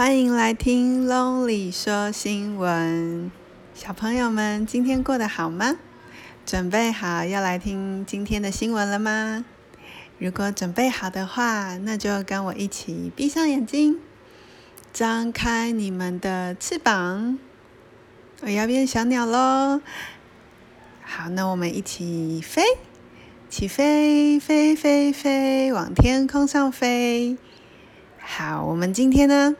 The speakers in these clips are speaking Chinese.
欢迎来听 Lonely 说新闻。小朋友们，今天过得好吗？准备好要来听今天的新闻了吗？如果准备好的话，那就跟我一起闭上眼睛，张开你们的翅膀，我要变小鸟喽！好，那我们一起飞，起飞，飞飞飞，往天空上飞。好，我们今天呢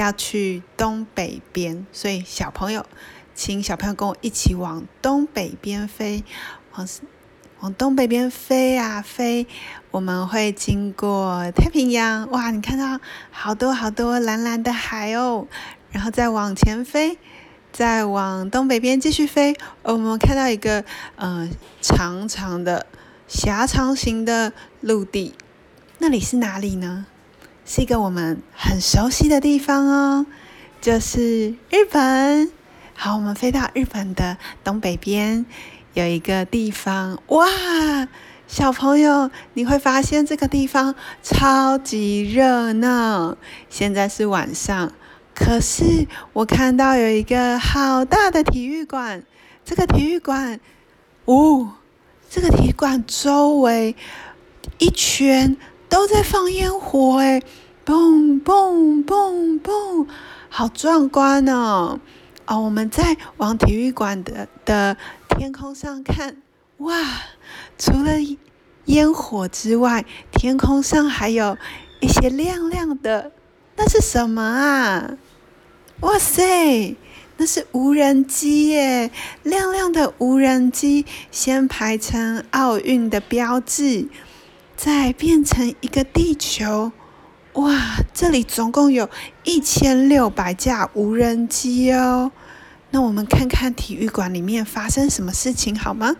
要去东北边，所以小朋友，请小朋友跟我一起往东北边飞，往往东北边飞啊飞，我们会经过太平洋，哇，你看到好多好多蓝蓝的海哦，然后再往前飞，再往东北边继续飞，我们看到一个呃长长的狭长型的陆地，那里是哪里呢？是一个我们很熟悉的地方哦，就是日本。好，我们飞到日本的东北边，有一个地方，哇，小朋友，你会发现这个地方超级热闹。现在是晚上，可是我看到有一个好大的体育馆，这个体育馆，哦，这个体育馆周围一圈。都在放烟火诶，嘣嘣嘣嘣，好壮观哦！哦，我们在往体育馆的的天空上看，哇，除了烟火之外，天空上还有一些亮亮的，那是什么啊？哇塞，那是无人机耶！亮亮的无人机，先排成奥运的标志。再变成一个地球，哇！这里总共有一千六百架无人机哦。那我们看看体育馆里面发生什么事情好吗？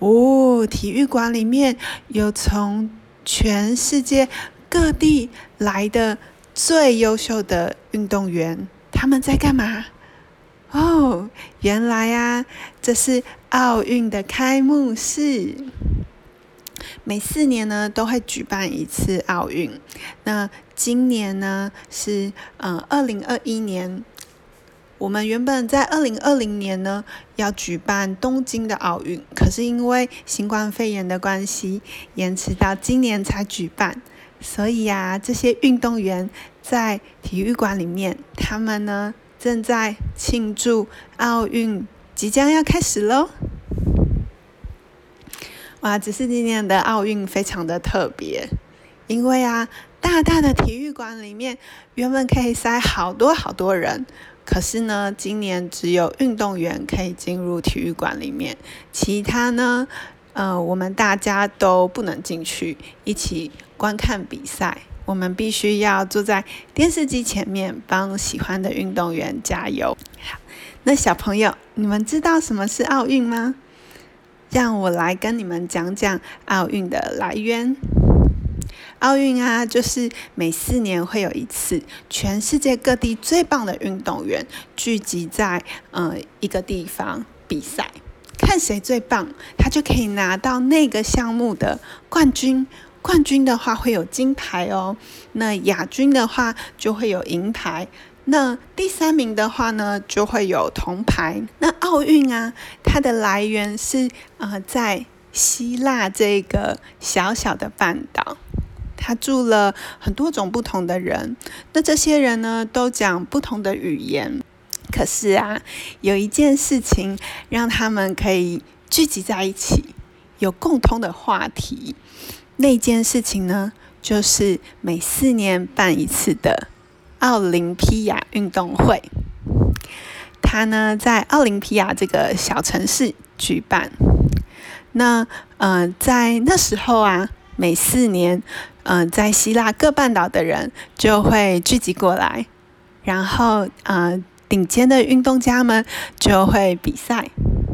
哦，体育馆里面有从全世界各地来的最优秀的运动员，他们在干嘛？哦，原来啊，这是奥运的开幕式。每四年呢都会举办一次奥运，那今年呢是嗯二零二一年，我们原本在二零二零年呢要举办东京的奥运，可是因为新冠肺炎的关系，延迟到今年才举办。所以呀，这些运动员在体育馆里面，他们呢正在庆祝奥运即将要开始喽。哇！只是今年的奥运非常的特别，因为啊，大大的体育馆里面原本可以塞好多好多人，可是呢，今年只有运动员可以进入体育馆里面，其他呢，呃，我们大家都不能进去一起观看比赛，我们必须要坐在电视机前面帮喜欢的运动员加油。好，那小朋友，你们知道什么是奥运吗？让我来跟你们讲讲奥运的来源。奥运啊，就是每四年会有一次，全世界各地最棒的运动员聚集在呃一个地方比赛，看谁最棒，他就可以拿到那个项目的冠军。冠军的话会有金牌哦，那亚军的话就会有银牌。那第三名的话呢，就会有铜牌。那奥运啊，它的来源是呃，在希腊这个小小的半岛，它住了很多种不同的人。那这些人呢，都讲不同的语言。可是啊，有一件事情让他们可以聚集在一起，有共同的话题。那件事情呢，就是每四年办一次的。奥林匹亚运动会，它呢在奥林匹亚这个小城市举办。那呃，在那时候啊，每四年，呃，在希腊各半岛的人就会聚集过来，然后呃，顶尖的运动家们就会比赛，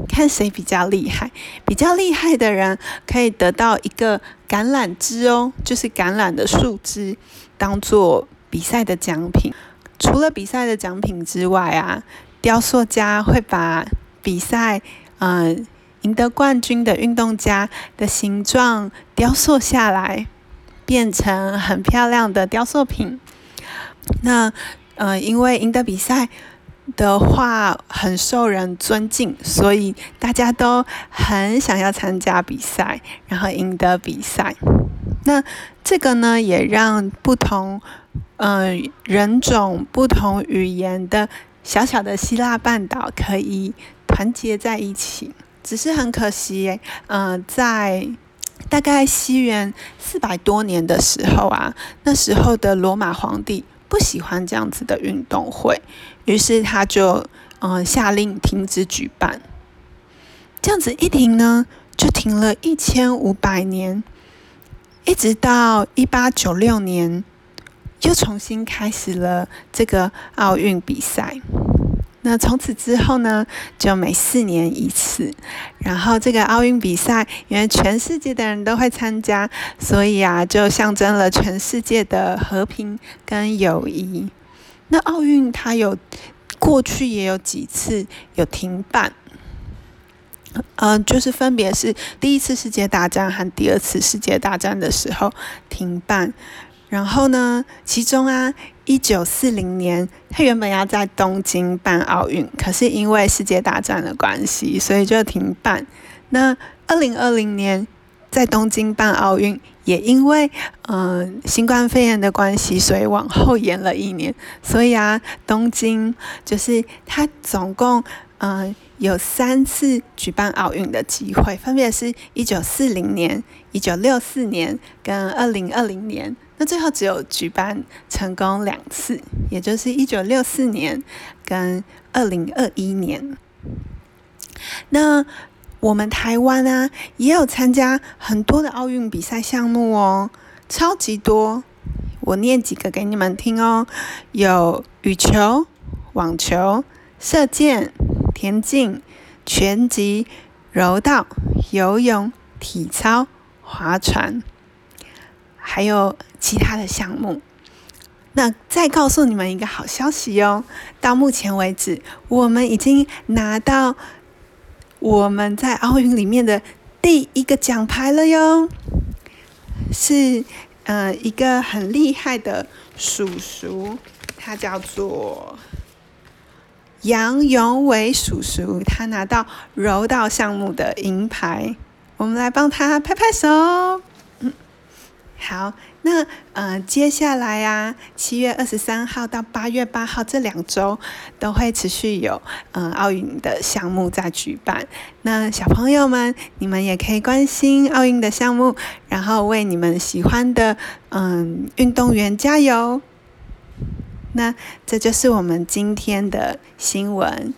看谁比较厉害。比较厉害的人可以得到一个橄榄枝哦，就是橄榄的树枝，当做。比赛的奖品，除了比赛的奖品之外啊，雕塑家会把比赛，嗯、呃，赢得冠军的运动家的形状雕塑下来，变成很漂亮的雕塑品。那呃，因为赢得比赛的话很受人尊敬，所以大家都很想要参加比赛，然后赢得比赛。那这个呢，也让不同、呃、人种、不同语言的小小的希腊半岛可以团结在一起。只是很可惜，嗯、在大概西元四百多年的时候啊，那时候的罗马皇帝不喜欢这样子的运动会，于是他就嗯、下令停止举办。这样子一停呢，就停了一千五百年。一直到一八九六年，又重新开始了这个奥运比赛。那从此之后呢，就每四年一次。然后这个奥运比赛，因为全世界的人都会参加，所以啊，就象征了全世界的和平跟友谊。那奥运它有过去也有几次有停办。嗯、就是分别是第一次世界大战和第二次世界大战的时候停办，然后呢，其中啊，一九四零年他原本要在东京办奥运，可是因为世界大战的关系，所以就停办。那二零二零年在东京办奥运，也因为嗯、新冠肺炎的关系，所以往后延了一年。所以啊，东京就是他总共嗯。有三次举办奥运的机会，分别是一九四零年、一九六四年跟二零二零年。那最后只有举办成功两次，也就是一九六四年跟二零二一年。那我们台湾啊，也有参加很多的奥运比赛项目哦，超级多。我念几个给你们听哦，有羽球、网球、射箭。田径、拳击、柔道、游泳、体操、划船，还有其他的项目。那再告诉你们一个好消息哦，到目前为止，我们已经拿到我们在奥运里面的第一个奖牌了哟，是呃一个很厉害的叔叔，他叫做。杨永伟叔叔，他拿到柔道项目的银牌，我们来帮他拍拍手。嗯，好，那呃，接下来啊，七月二十三号到八月八号这两周都会持续有嗯、呃、奥运的项目在举办。那小朋友们，你们也可以关心奥运的项目，然后为你们喜欢的嗯运动员加油。那这就是我们今天的新闻，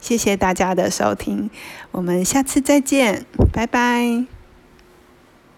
谢谢大家的收听，我们下次再见，拜拜。